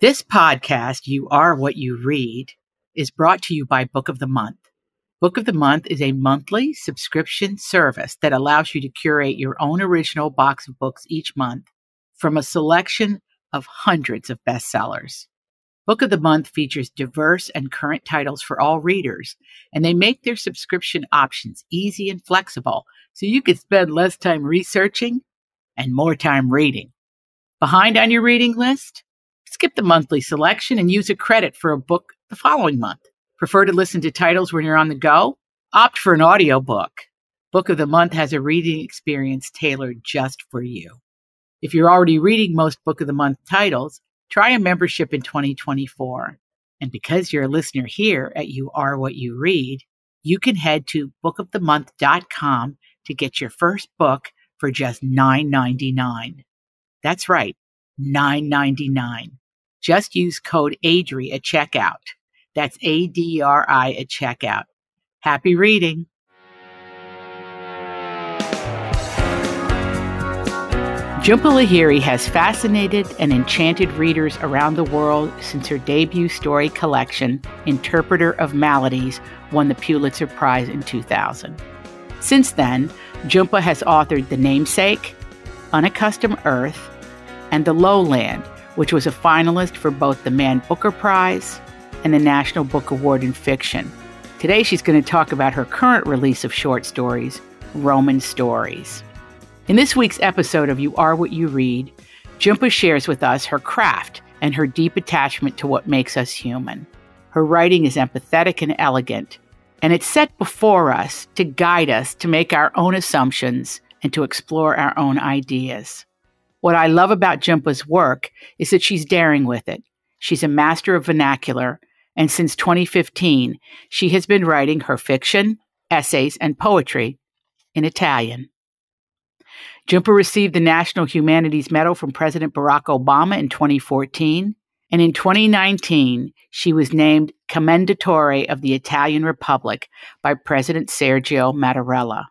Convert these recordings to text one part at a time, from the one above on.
This podcast, You Are What You Read, is brought to you by Book of the Month. Book of the Month is a monthly subscription service that allows you to curate your own original box of books each month from a selection of hundreds of bestsellers. Book of the Month features diverse and current titles for all readers, and they make their subscription options easy and flexible so you can spend less time researching and more time reading. Behind on your reading list? Skip the monthly selection and use a credit for a book the following month. Prefer to listen to titles when you're on the go? Opt for an audiobook. Book of the Month has a reading experience tailored just for you. If you're already reading most Book of the Month titles, try a membership in 2024. And because you're a listener here at You Are What You Read, you can head to bookofthemonth.com to get your first book for just $9.99. That's right, $9.99. Just use code ADRI at checkout. That's A D R I at checkout. Happy reading. Jhumpa Lahiri has fascinated and enchanted readers around the world since her debut story collection, Interpreter of Maladies, won the Pulitzer Prize in 2000. Since then, Jhumpa has authored The Namesake, Unaccustomed Earth, and The Lowland, which was a finalist for both the Man Booker Prize and the National Book Award in Fiction. Today, she's going to talk about her current release of short stories, Roman Stories. In this week's episode of You Are What You Read, Jhumpa shares with us her craft and her deep attachment to what makes us human. Her writing is empathetic and elegant, and it's set before us to guide us to make our own assumptions and to explore our own ideas. What I love about Jhumpa's work is that she's daring with it. She's a master of vernacular, and since 2015, she has been writing her fiction, essays, and poetry in Italian. Jhumpa received the National Humanities Medal from President Barack Obama in 2014, and in 2019, she was named Commendatore of the Italian Republic by President Sergio Mattarella.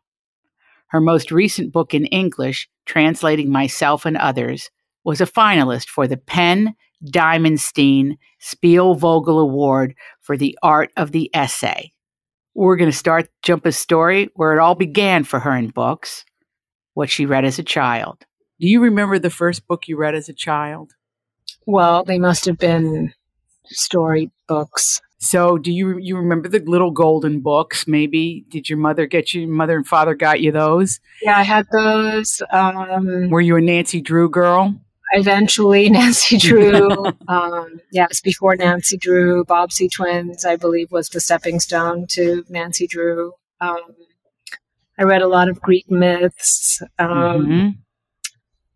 Her most recent book in English, Translating Myself and Others, was a finalist for the PEN Diamondstein Spielvogel Award for the Art of the Essay. We're going to start Jhumpa's story where it all began for her in books, what she read as a child. Do you remember the first book you read as a child? Well, they must have been story books. So, do you you remember the little golden books? Maybe did your mother get you? Mother and father got you those? Yeah, I had those. Um, Were you a Nancy Drew girl? Eventually, Nancy Drew. um, yes, before Nancy Drew, Bobbsey Twins, I believe, was the stepping stone to Nancy Drew. Um, I read a lot of Greek myths. Um, mm-hmm.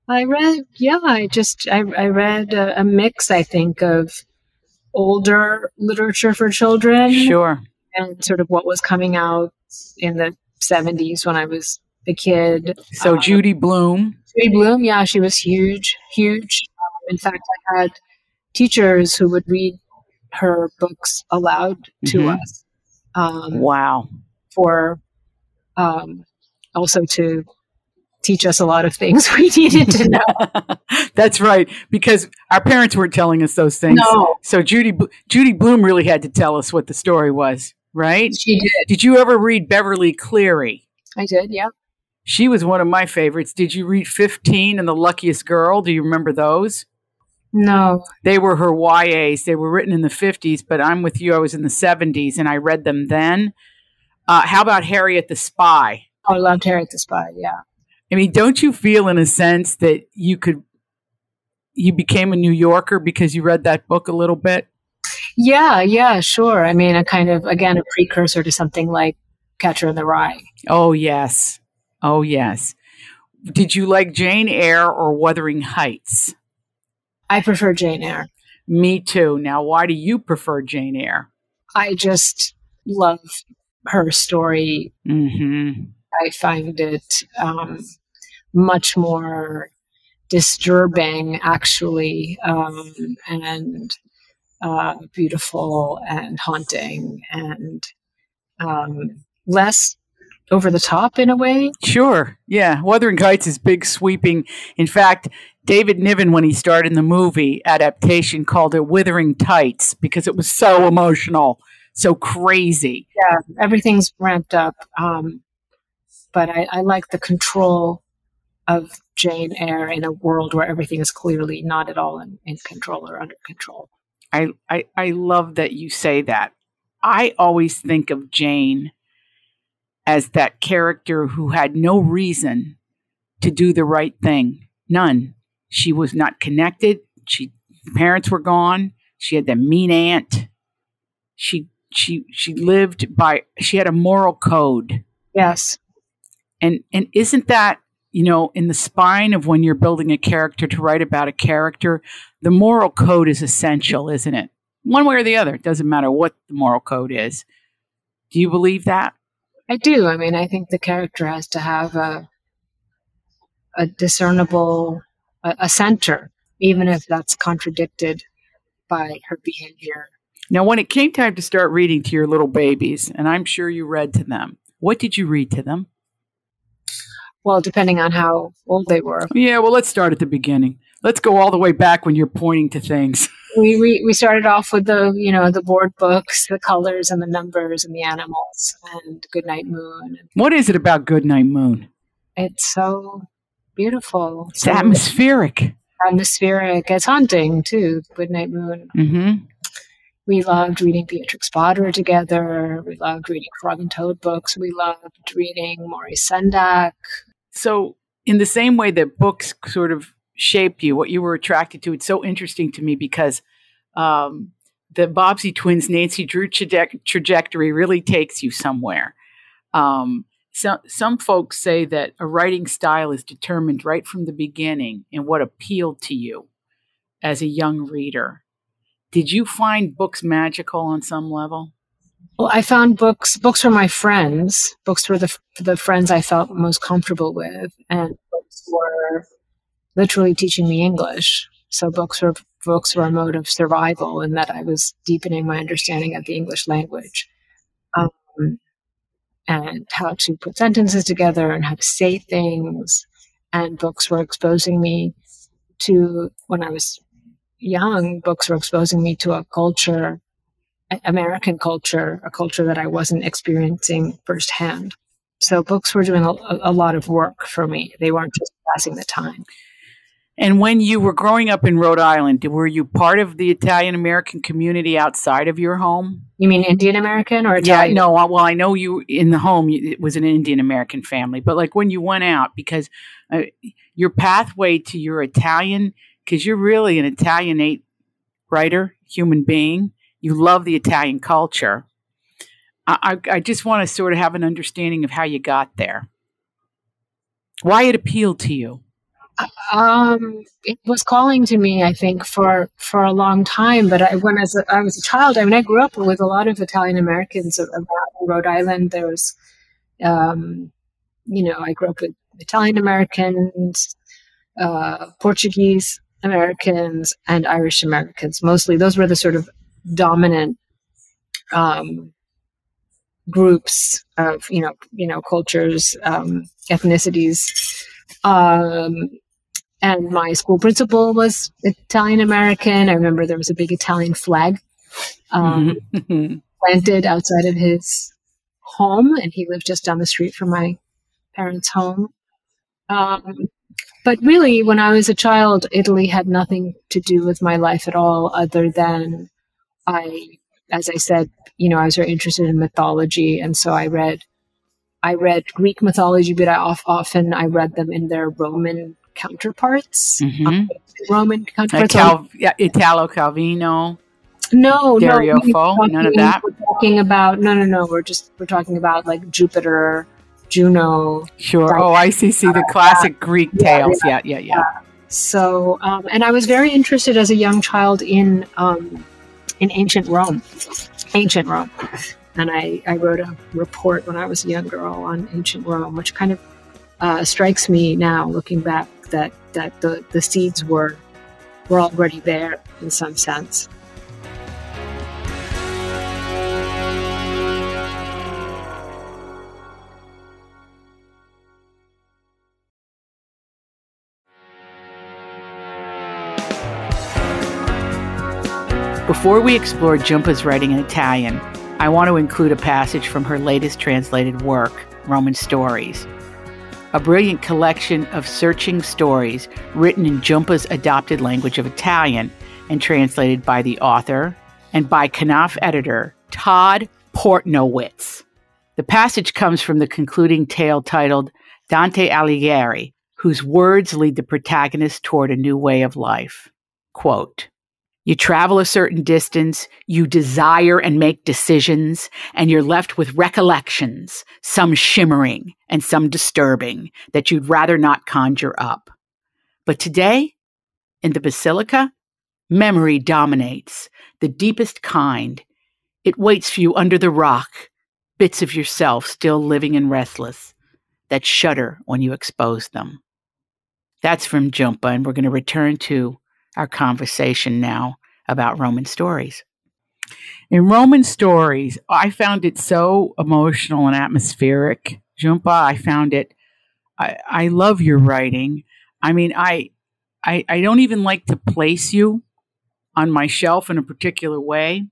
I read, yeah, I just I, I read a, a mix, I think, of older literature for children. Sure. And sort of what was coming out in the 70s when I was a kid. So um, Judy Blume. Judy Blume, yeah, she was huge, huge. Um, in fact, I had teachers who would read her books aloud to mm-hmm. us. Um, wow. For um, also to teach us a lot of things we needed to know. That's right, because our parents weren't telling us those things. No. So Judy Judy Blume really had to tell us what the story was, right? She did. Did you ever read Beverly Cleary? I did, yeah. She was one of my favorites. Did you read 15 and The Luckiest Girl? Do you remember those? No. They were her YAs. They were written in the 50s, but I'm with you. I was in the 70s and I read them then. Uh, how about Harriet the Spy? Oh, I loved Harriet the Spy, yeah. I mean, don't you feel in a sense that you could, you became a New Yorker because you read that book a little bit? Yeah, yeah, sure. I mean, a kind of, again, a precursor to something like Catcher in the Rye. Oh, yes. Oh, yes. Did you like Jane Eyre or Wuthering Heights? I prefer Jane Eyre. Me too. Now, why do you prefer Jane Eyre? I just love her story. Mm-hmm. I find it um, much more disturbing, actually, um, and uh, beautiful and haunting and um, less over the top in a way. Sure. Yeah. Wuthering Heights is big, sweeping. In fact, David Niven, when he starred in the movie adaptation, called it Withering Tights because it was so emotional, so crazy. Yeah, everything's ramped up. Um, but I, I like the control of Jane Eyre in a world where everything is clearly not at all in, in control or under control. I, I, I love that you say that. I always think of Jane as that character who had no reason to do the right thing. None. She was not connected. She parents were gone. She had the mean aunt. She she she lived by she had a moral code. Yes. And and isn't that you know, in the spine of when you're building a character to write about a character, the moral code is essential, isn't it? One way or the other. It doesn't matter what the moral code is. Do you believe that? I do. I mean, I think the character has to have a a discernible a, a center, even if that's contradicted by her behavior. Now, when it came time to start reading to your little babies, and I'm sure you read to them, what did you read to them? Well, depending on how old they were. Yeah, well, let's start at the beginning. Let's go all the way back when you're pointing to things. We, we, we started off with the, you know, the board books, the colors and the numbers and the animals and Goodnight Moon. What is it about Goodnight Moon? It's so beautiful. It's so atmospheric. Atmospheric. It's haunting, too, Goodnight Moon. Mm-hmm. We loved reading Beatrix Potter together. We loved reading Frog and Toad books. We loved reading Maurice Sendak. So, in the same way that books sort of shaped you, what you were attracted to, it's so interesting to me because um, the Bobbsey twins, Nancy Drew traje- trajectory really takes you somewhere. Um, so, some folks say that a writing style is determined right from the beginning and what appealed to you as a young reader. Did you find books magical on some level? Well, I found books. Books were my friends. Books were the the friends I felt most comfortable with, and books were literally teaching me English. So books were books were a mode of survival, and that I was deepening my understanding of the English language, um, and how to put sentences together and how to say things. And books were exposing me to when I was young, books were exposing me to a culture, American culture, a culture that I wasn't experiencing firsthand. So books were doing a, a lot of work for me. They weren't just passing the time. And when you were growing up in Rhode Island, were you part of the Italian American community outside of your home? You mean Indian American or Italian? Yeah, no. Well, I know you in the home. It was an Indian American family, but like when you went out, because uh, your pathway to your Italian because you're really an Italianate writer, human being. You love the Italian culture. I, I, just want to sort of have an understanding of how you got there. Why it appealed to you? Um, it was calling to me, I think, for for a long time. But I, when as a, I was a child, I mean, I grew up with a lot of Italian Americans around Rhode Island. There was, um, you know, I grew up with Italian Americans, uh, Portuguese Americans and Irish Americans. Mostly, those were the sort of dominant um, groups of you know you know cultures, um, ethnicities. Um, and my school principal was Italian American. I remember there was a big Italian flag um, mm-hmm. planted outside of his home, and he lived just down the street from my parents' home. Um, but really, when I was a child, Italy had nothing to do with my life at all, other than I, as I said, you know, I was very interested in mythology, and so I read, I read Greek mythology, but I often I read them in their Roman counterparts, mm-hmm. um, Roman counterparts, like Cal- yeah, Italo Calvino. No, Dario no, Fo, none of that. We're talking about no, no, no. We're just we're talking about like Jupiter Juno. Sure. oh, I see. See the classic Greek tales. Yeah, yeah, yeah. yeah. So, um, and I was very interested as a young child in um, in ancient Rome, ancient Rome, and I, I wrote a report when I was a young girl on ancient Rome, which kind of uh, strikes me now, looking back, that that the, the seeds were were already there in some sense. Before we explore Jhumpa's writing in Italian, I want to include a passage from her latest translated work, Roman Stories. A brilliant collection of searching stories written in Jhumpa's adopted language of Italian and translated by the author and by Knopf editor Todd Portnowitz. The passage comes from the concluding tale titled Dante Alighieri, whose words lead the protagonist toward a new way of life. Quote, you travel a certain distance, you desire and make decisions, and you're left with recollections, some shimmering and some disturbing, that you'd rather not conjure up. But today, in the Basilica, memory dominates, the deepest kind. It waits for you under the rock, bits of yourself still living and restless, that shudder when you expose them. That's from Jhumpa, and we're going to return to our conversation now about Roman stories. In Roman stories, I found it so emotional and atmospheric. Jhumpa, I found it. I, I love your writing. I mean, I, I, I don't even like to place you on my shelf in a particular way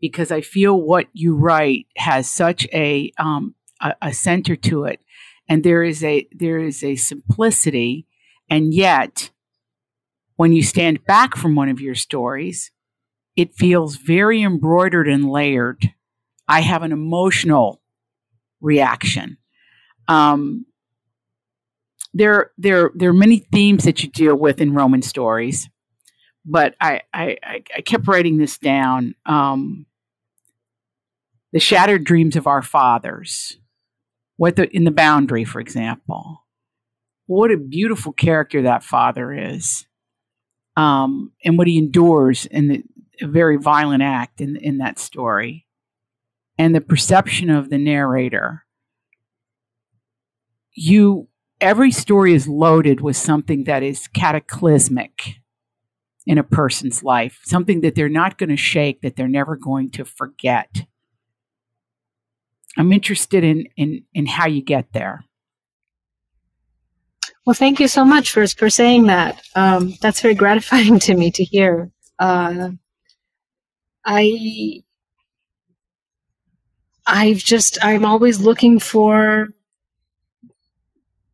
because I feel what you write has such a, um, a, a center to it, and there is a there is a simplicity, and yet when you stand back from one of your stories, it feels very embroidered and layered. I have an emotional reaction. Um, there, there, there are many themes that you deal with in Roman stories, but I, I, I kept writing this down. Um, the shattered dreams of our fathers, what the, in the boundary, for example. What a beautiful character that father is um, and what he endures in the a very violent act in in that story, and the perception of the narrator. You every story is loaded with something that is cataclysmic in a person's life, something that they're not going to shake, that they're never going to forget. I'm interested in in in how you get there. Well, thank you so much for for saying that. Um, that's very gratifying to me to hear. Uh, I I've just I'm always looking for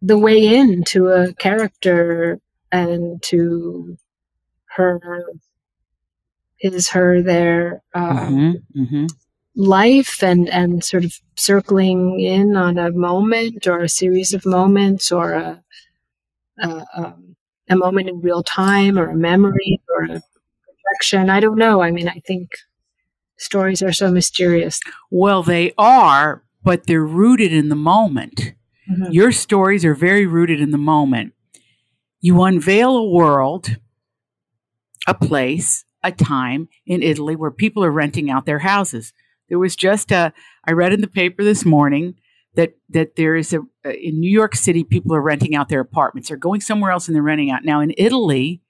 the way in to a character and to her his her their uh, mm-hmm, mm-hmm. life and and sort of circling in on a moment or a series of moments or a uh, um, a moment in real time or a memory or a projection. I don't know. I mean, I think stories are so mysterious. Well, they are, but they're rooted in the moment. Mm-hmm. Your stories are very rooted in the moment. You unveil a world, a place, a time in Italy where people are renting out their houses. There was just a, I read in the paper this morning that that there is a in New York City people are renting out their apartments. They're going somewhere else and they're renting out. Now in Italy,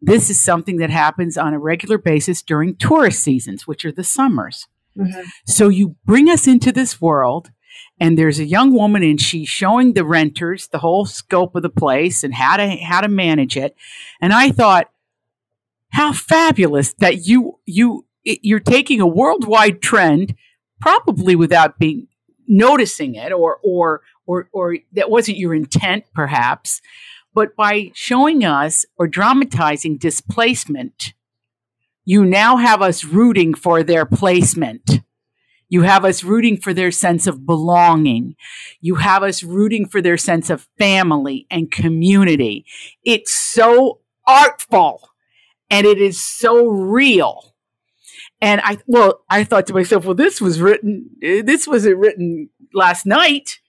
this is something that happens on a regular basis during tourist seasons, which are the summers. Mm-hmm. So you bring us into this world and there's a young woman and she's showing the renters the whole scope of the place and how to how to manage it. And I thought how fabulous that you you you're taking a worldwide trend probably without being noticing it or or or or that wasn't your intent perhaps but by showing us or dramatizing displacement you now have us rooting for their placement you have us rooting for their sense of belonging. You have us rooting for their sense of family and community. It's so artful and it is so real and I, well, I thought to myself, well, this was written, eh, this wasn't written last night.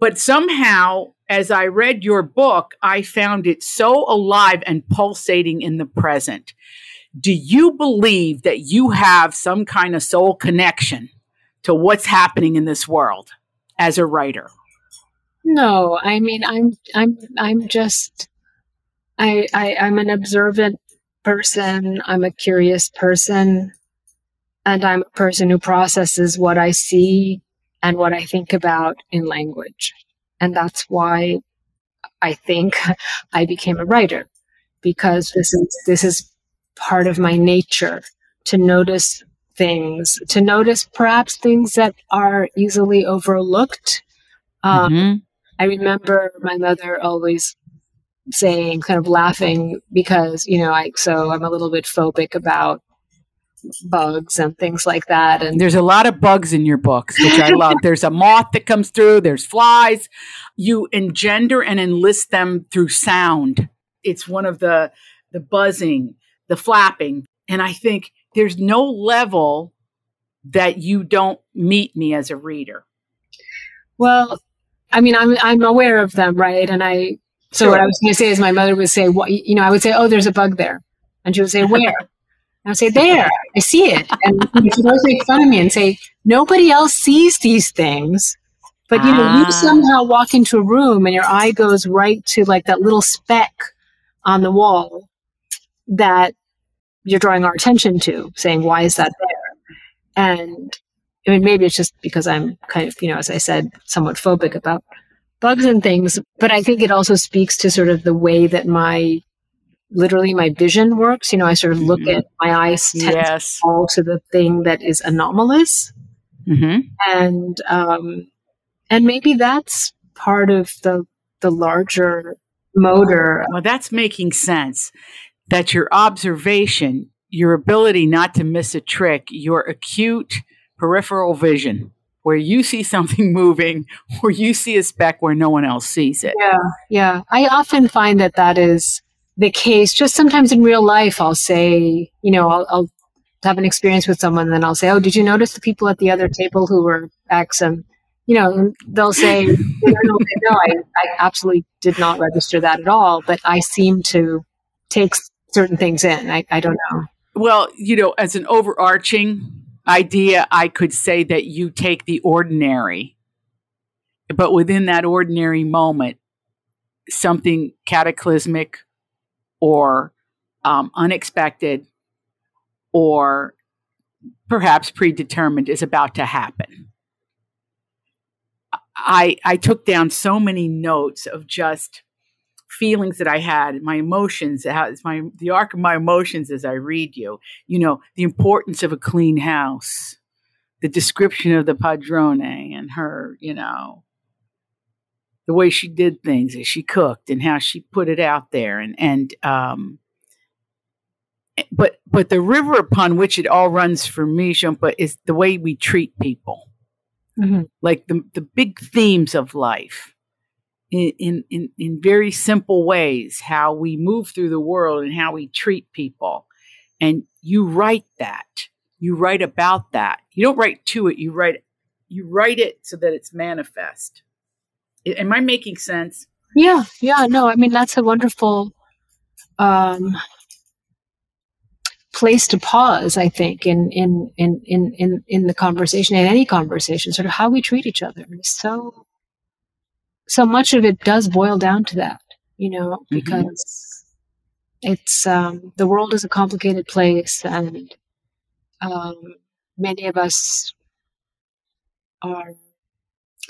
But somehow, as I read your book, I found it so alive and pulsating in the present. Do you believe that you have some kind of soul connection to what's happening in this world as a writer? No, I mean, I'm, I'm, I'm just, I, I, I'm an observant person. I'm a curious person. And I'm a person who processes what I see and what I think about in language. And that's why I think I became a writer because this is, this is part of my nature. to notice things, to notice perhaps things that are easily overlooked. Um, mm-hmm. I remember my mother always saying, kind of laughing, because, you know, I, so I'm a little bit phobic about bugs and things like that. And there's a lot of bugs in your books, which I love. there's a moth that comes through, there's flies. You engender and enlist them through sound. It's one of the the buzzing, the flapping. And I think there's no level that you don't meet me as a reader. Well, I mean, I'm I'm aware of them, right? And I so sure. what I was going to say is my mother would say, "What you know?" I would say, "Oh, there's a bug there," and she would say, "Where?" I would say, "There, I see it." And she'd always make fun of me and say, "Nobody else sees these things." But you know, ah. you somehow walk into a room and your eye goes right to like that little speck on the wall that you're drawing our attention to, saying, "Why is that there?" And I mean, maybe it's just because I'm kind of, you know, as I said, somewhat phobic about bugs and things, but I think it also speaks to sort of the way that my literally my vision works. You know, I sort of look mm-hmm. at my eyes tend yes. to fall to the thing that is anomalous, mm-hmm. and um, and maybe that's part of the the larger motor. Well, that's making sense. That your observation, your ability not to miss a trick, your acute peripheral vision where you see something moving or you see a speck where no one else sees it. Yeah, yeah. I often find that that is the case. Just sometimes in real life, I'll say, you know, I'll, I'll have an experience with someone, and then I'll say, "Oh, did you notice the people at the other table who were X?" And you know, they'll say, "No, no, I, I absolutely did not register that at all." But I seem to take certain things in. I, I don't know. Well, you know, as an overarching idea, I could say that you take the ordinary, but within that ordinary moment, something cataclysmic or um, unexpected or perhaps predetermined is about to happen. I, I took down so many notes of just feelings that I had, my emotions, my the arc of my emotions as I read you. You know, the importance of a clean house, the description of the padrone and her, you know, the way she did things, as she cooked and how she put it out there, and and um, but but the river upon which it all runs for me, Jhumpa, is the way we treat people, mm-hmm. like the the big themes of life in, in, in very simple ways how we move through the world and how we treat people. And you write that. You write about that. You don't write to it. You write you write it so that it's manifest. Am I making sense? Yeah, yeah. No, I mean that's a wonderful um, place to pause. I think in in in in in in the conversation, in any conversation, sort of how we treat each other so so much of it does boil down to that, you know, mm-hmm. because mm-hmm. it's um, the world is a complicated place, and um, many of us are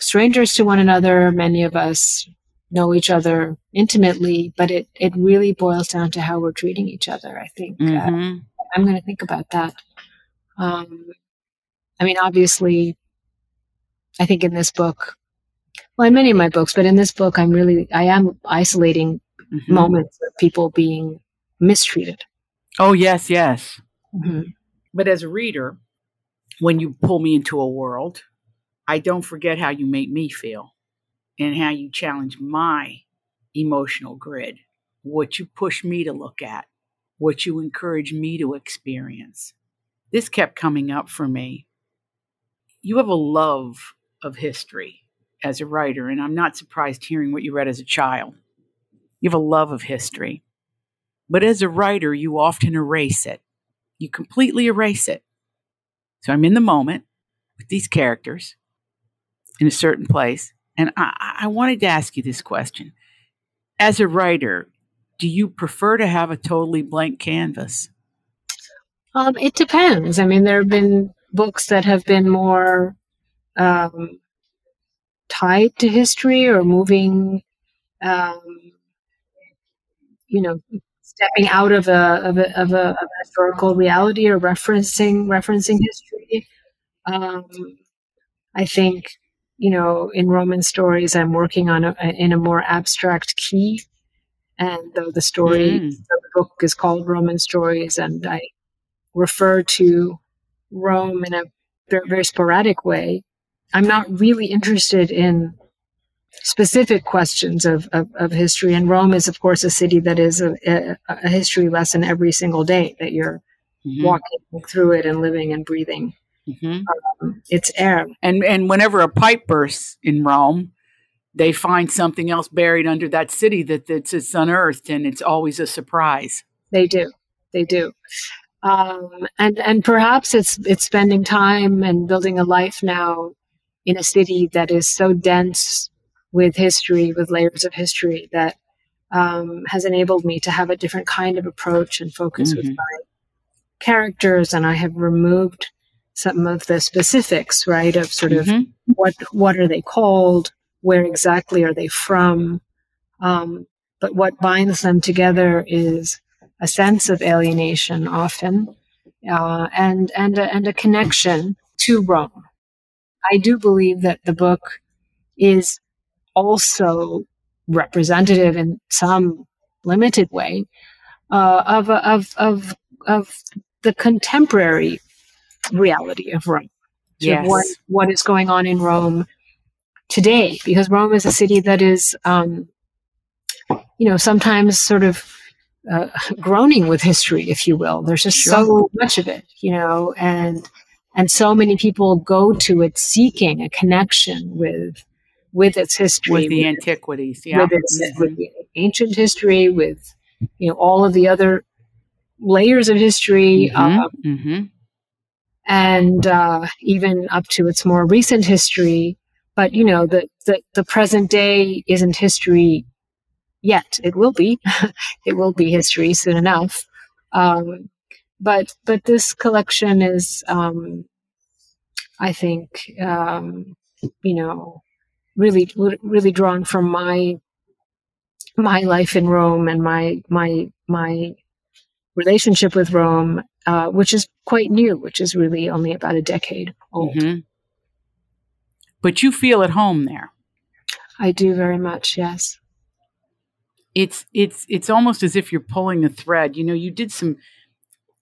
strangers to one another. Many of us know each other intimately, but it it really boils down to how we're treating each other. I think uh, mm-hmm. uh, I'm going to think about that. Um, I mean, obviously, I think in this book well in many of my books but in this book i'm really i am isolating mm-hmm. moments of people being mistreated oh yes yes mm-hmm. but as a reader when you pull me into a world i don't forget how you make me feel and how you challenge my emotional grid what you push me to look at what you encourage me to experience this kept coming up for me you have a love of history as a writer, and I'm not surprised hearing what you read as a child. You have a love of history. But as a writer, you often erase it. You completely erase it. So I'm in the moment with these characters in a certain place. And I, I wanted to ask you this question. As a writer, do you prefer to have a totally blank canvas? Um, it depends. I mean, there have been books that have been more um, tied to history or moving, um, you know, stepping out of a of a, of a, of a historical reality or referencing referencing history. Um, I think you know in Roman stories, I'm working on a, in a more abstract key, and though the story mm. the book is called Roman Stories, and I refer to Rome in a very, very sporadic way. I'm not really interested in specific questions of, of, of, history. And Rome is, of course, a city that is a, a, a history lesson every single day that you're mm-hmm. walking through it and living and breathing mm-hmm. um, its air. And and whenever a pipe bursts in Rome, they find something else buried under that city that that's it's unearthed, and it's always a surprise. They do, they do. Um, and and perhaps it's it's spending time and building a life now in a city that is so dense with history, with layers of history that um, has enabled me to have a different kind of approach and focus mm-hmm. with my characters. And I have removed some of the specifics, right, of sort of mm-hmm. what what are they called, where exactly are they from, um, but what binds them together is a sense of alienation, often, uh, and and a, and a connection to Rome. I do believe that the book is also representative in some limited way uh, of, of, of, of the contemporary reality of Rome. Yes. what, what is going on in Rome today, because Rome is a city that is, um, you know, sometimes sort of uh, groaning with history, if you will. There's just sure. so much of it, you know, and and so many people go to it seeking a connection with with its history, with the with antiquities, yeah, with, its, mm-hmm. with the ancient history, with you know all of the other layers of history, mm-hmm. Um, mm-hmm. And uh, even up to its more recent history. But you know the, the the present day isn't history yet. It will be. it will be history soon enough. Um, but but this collection is, um, I think, um, you know, really really drawn from my my life in Rome and my my my relationship with Rome, uh, which is quite new, which is really only about a decade old. Mm-hmm. But you feel at home there. I do very much, yes. It's it's it's almost as if you're pulling a thread. You know, you did some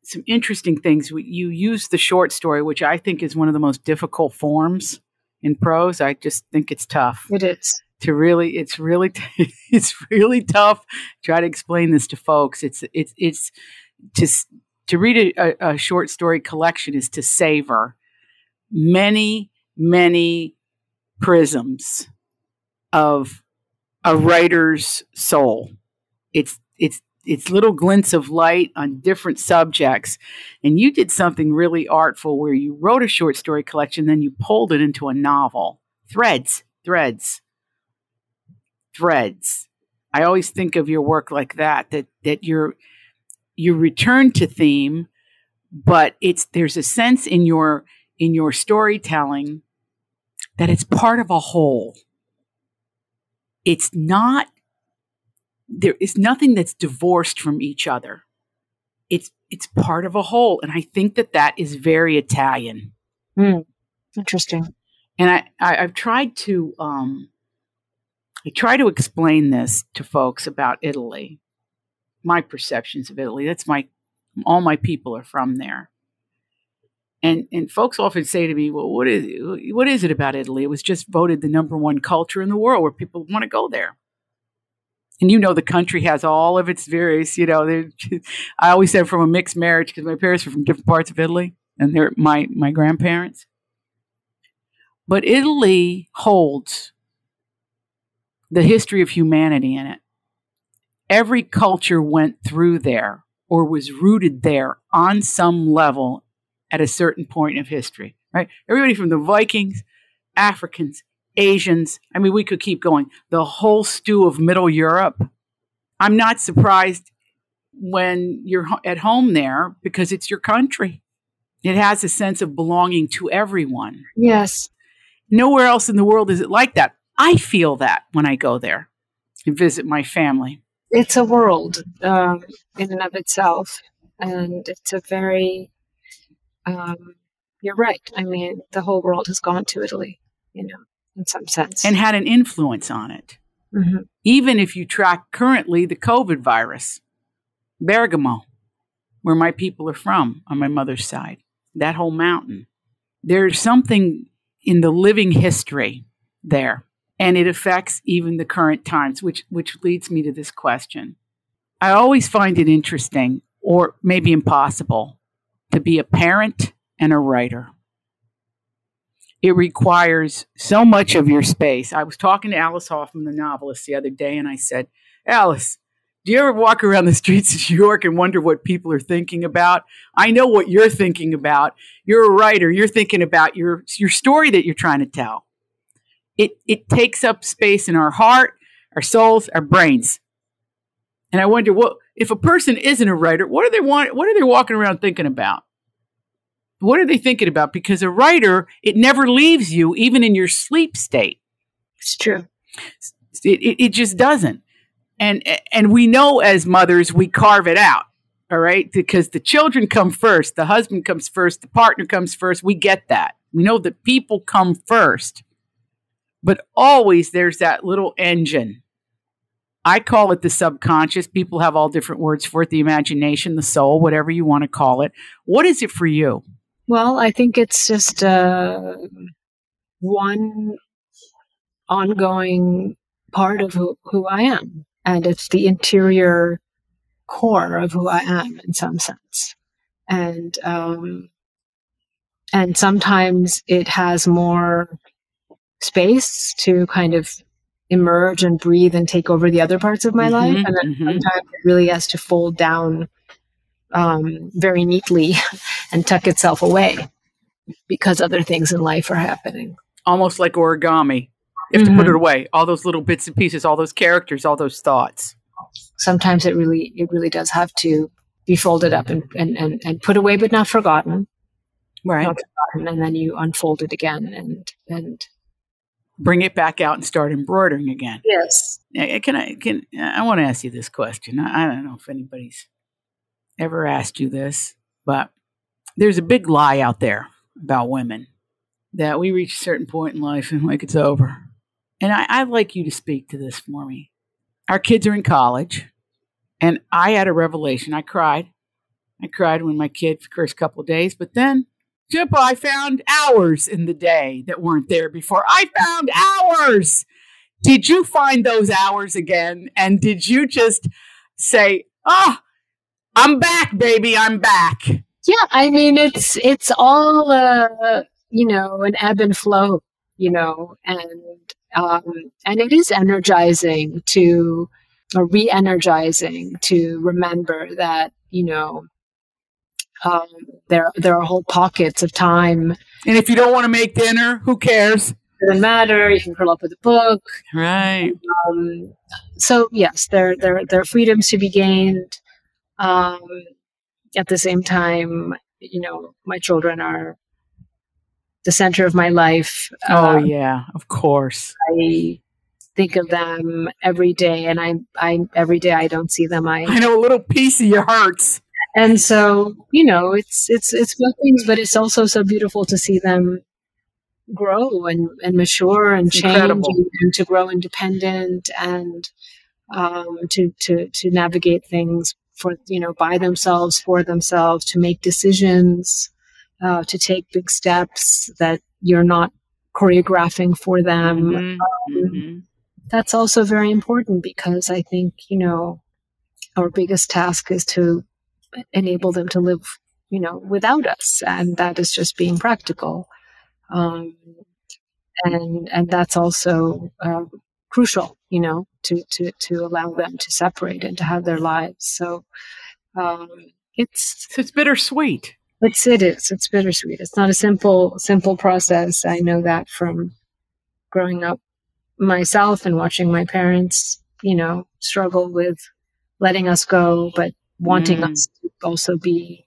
some interesting things. You used the short story, which I think is one of the most difficult forms in prose. I just think it's tough. It is to really. It's really it's really tough. Try to explain this to folks. It's it's it's to to read a, a short story collection is to savor many many prisms of a writer's soul. It's it's it's little glints of light on different subjects. And you did something really artful where you wrote a short story collection, then you pulled it into a novel. Threads, threads, threads. I always think of your work like that, that that you're you return to theme, but it's there's a sense in your in your storytelling that it's part of a whole. It's not there is nothing that's divorced from each other. It's it's part of a whole, and I think that that is very Italian. Mm, interesting. And I, I have tried to um, I try to explain this to folks about Italy, my perceptions of Italy. That's my all my people are from there. And and folks often say to me, "Well, what is what is it about Italy? It was just voted the number one culture in the world where people want to go there." and you know the country has all of its various you know i always said from a mixed marriage because my parents were from different parts of italy and they're my my grandparents but italy holds the history of humanity in it every culture went through there or was rooted there on some level at a certain point of history right everybody from the vikings africans Asians. I mean, we could keep going. The whole stew of Middle Europe. I'm not surprised when you're at home there because it's your country. It has a sense of belonging to everyone. Yes. Nowhere else in the world is it like that. I feel that when I go there and visit my family. It's a world um, in and of itself, and it's a very. Um, you're right. I mean, the whole world has gone to Italy, you know, in some sense, and had an influence on it. Mm-hmm. Even if you track currently the COVID virus, Bergamo, where my people are from on my mother's side, that whole mountain, there's something in the living history there and it affects even the current times which which leads me to this question i always find it interesting or maybe impossible to be a parent and a writer it requires so much of your space i was talking to alice hoffman the novelist the other day and i said alice do you ever walk around the streets of New York and wonder what people are thinking about? I know what you're thinking about. You're a writer. You're thinking about your your story that you're trying to tell. It it takes up space in our heart, our souls, our brains. And I wonder what if a person isn't a writer, what are they want what are they walking around thinking about? What are they thinking about? Because a writer, it never leaves you, even in your sleep state. It's true. It, it, it just doesn't and and we know as mothers we carve it out all right because the children come first the husband comes first the partner comes first we get that we know that people come first but always there's that little engine. I call it the subconscious. People have all different words for it the imagination the soul whatever you want to call it. What is it for you? Well i think it's just uh, one ongoing part of who, who i am and it's the interior core of who I am in some sense. And um, and sometimes it has more space to kind of emerge and breathe and take over the other parts of my mm-hmm, life, and then mm-hmm. sometimes it really has to fold down um, very neatly and tuck itself away because other things in life are happening. Almost like origami. You have mm-hmm. to put it away. All those little bits and pieces, all those characters, all those thoughts. Sometimes it really, it really does have to be folded up and, and, and, and put away, but not forgotten. Right. Not forgotten, and then you unfold it again and, and bring it back out and start embroidering again. Yes. Eh, can I, can, I want to ask you this question. I, I don't know if anybody's ever asked you this, but there's a big lie out there about women that we reach a certain point in life and like it's over. And I, I'd like you to speak to this for me. Our kids are in college, and I had a revelation. I cried. I cried when my kid first couple days, but then I found hours in the day that weren't there before. I found hours. Did you find those hours again? And did you just say, "Oh, I'm back, baby, I'm back"? Yeah, I mean it's it's all uh, you know an ebb and flow, you know, and um, and it is energizing to, or re energizing to remember that, you know, um, there, there are whole pockets of time. And if you don't want to make dinner, who cares? It doesn't matter. You can curl up with a book. Right. Um, so yes, there, there, there are freedoms to be gained. Um, at the same time, you know, my children are the center of my life. Oh um, yeah, of course. I think of them every day, and I, I every day I don't see them. I I know a little piece of your hearts. And so you know, it's it's it's both things, but it's also so beautiful to see them grow and, and mature and change and, and, to grow independent and um, to to to navigate things for you know by themselves for themselves to make decisions uh, to take big steps that you're not choreographing for them. Mm-hmm. Um, mm-hmm. That's also very important because I think, you know, our biggest task is to enable them to live, you know, without us. And that is just being practical. Um, and, and that's also, uh, crucial, you know, to, to, to allow them to separate and to have their lives. So, um, it's, it's bittersweet. It's it is. It's bittersweet. It's not a simple simple process. I know that from growing up myself and watching my parents, you know, struggle with letting us go, but wanting mm. us also be,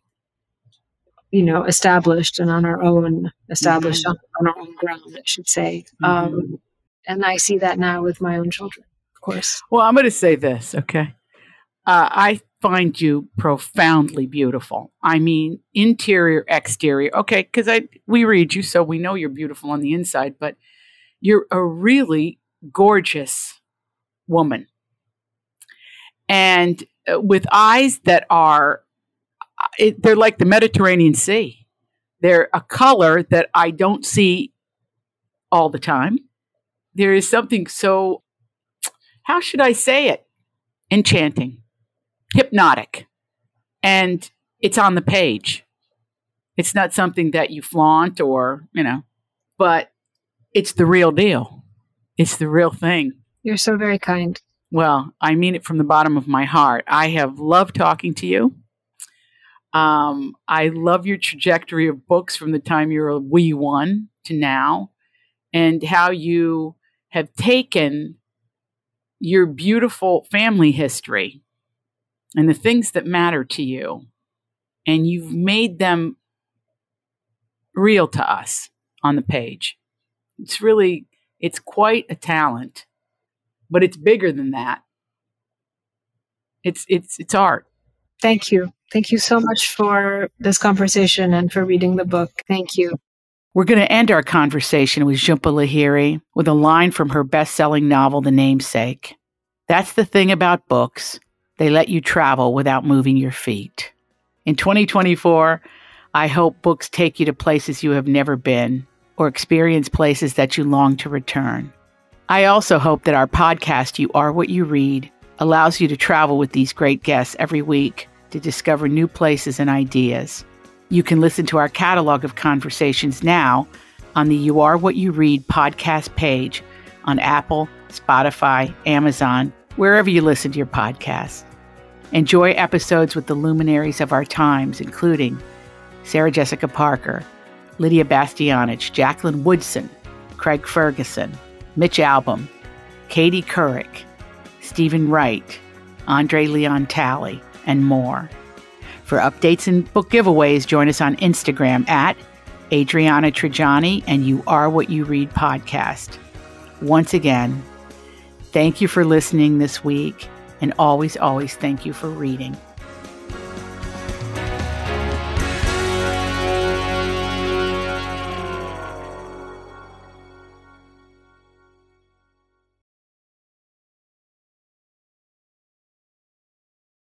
you know, established and on our own, established mm-hmm. on, on, our own ground, I should say. Mm-hmm. Um, and I see that now with my own children, of course. Well, I'm going to say this, okay? Uh, I find you profoundly beautiful. I mean, interior, exterior. Okay, because I we read you, so we know you're beautiful on the inside, but you're a really gorgeous woman, and uh, with eyes that are, it, they're like the Mediterranean Sea. They're a color that I don't see all the time. There is something so, how should I say it? Enchanting hypnotic and it's on the page. It's not something that you flaunt or, you know, but it's the real deal. It's the real thing. You're so very kind. Well, I mean it from the bottom of my heart. I have loved talking to you. Um, I love your trajectory of books from the time you were a wee one to now, and how you have taken your beautiful family history and the things that matter to you, and you've made them real to us on the page. It's really, it's quite a talent, but it's bigger than that. It's it's it's art. Thank you. Thank you so much for this conversation and for reading the book. Thank you. We're going to end our conversation with Jhumpa Lahiri with a line from her best selling novel, The Namesake. That's the thing about books. They let you travel without moving your feet. In 2024, I hope books take you to places you have never been or experience places that you long to return. I also hope that our podcast, You Are What You Read, allows you to travel with these great guests every week to discover new places and ideas. You can listen to our catalog of conversations now on the You Are What You Read podcast page on Apple, Spotify, Amazon, wherever you listen to your podcasts. Enjoy episodes with the luminaries of our times, including Sarah Jessica Parker, Lidia Bastianich, Jacqueline Woodson, Craig Ferguson, Mitch Albom, Katie Couric, Stephen Wright, Andre Leon Talley, and more. For updates and book giveaways, join us on Instagram at Adriana Trigiani and You Are What You Read podcast. Once again, thank you for listening this week and always, always thank you for reading.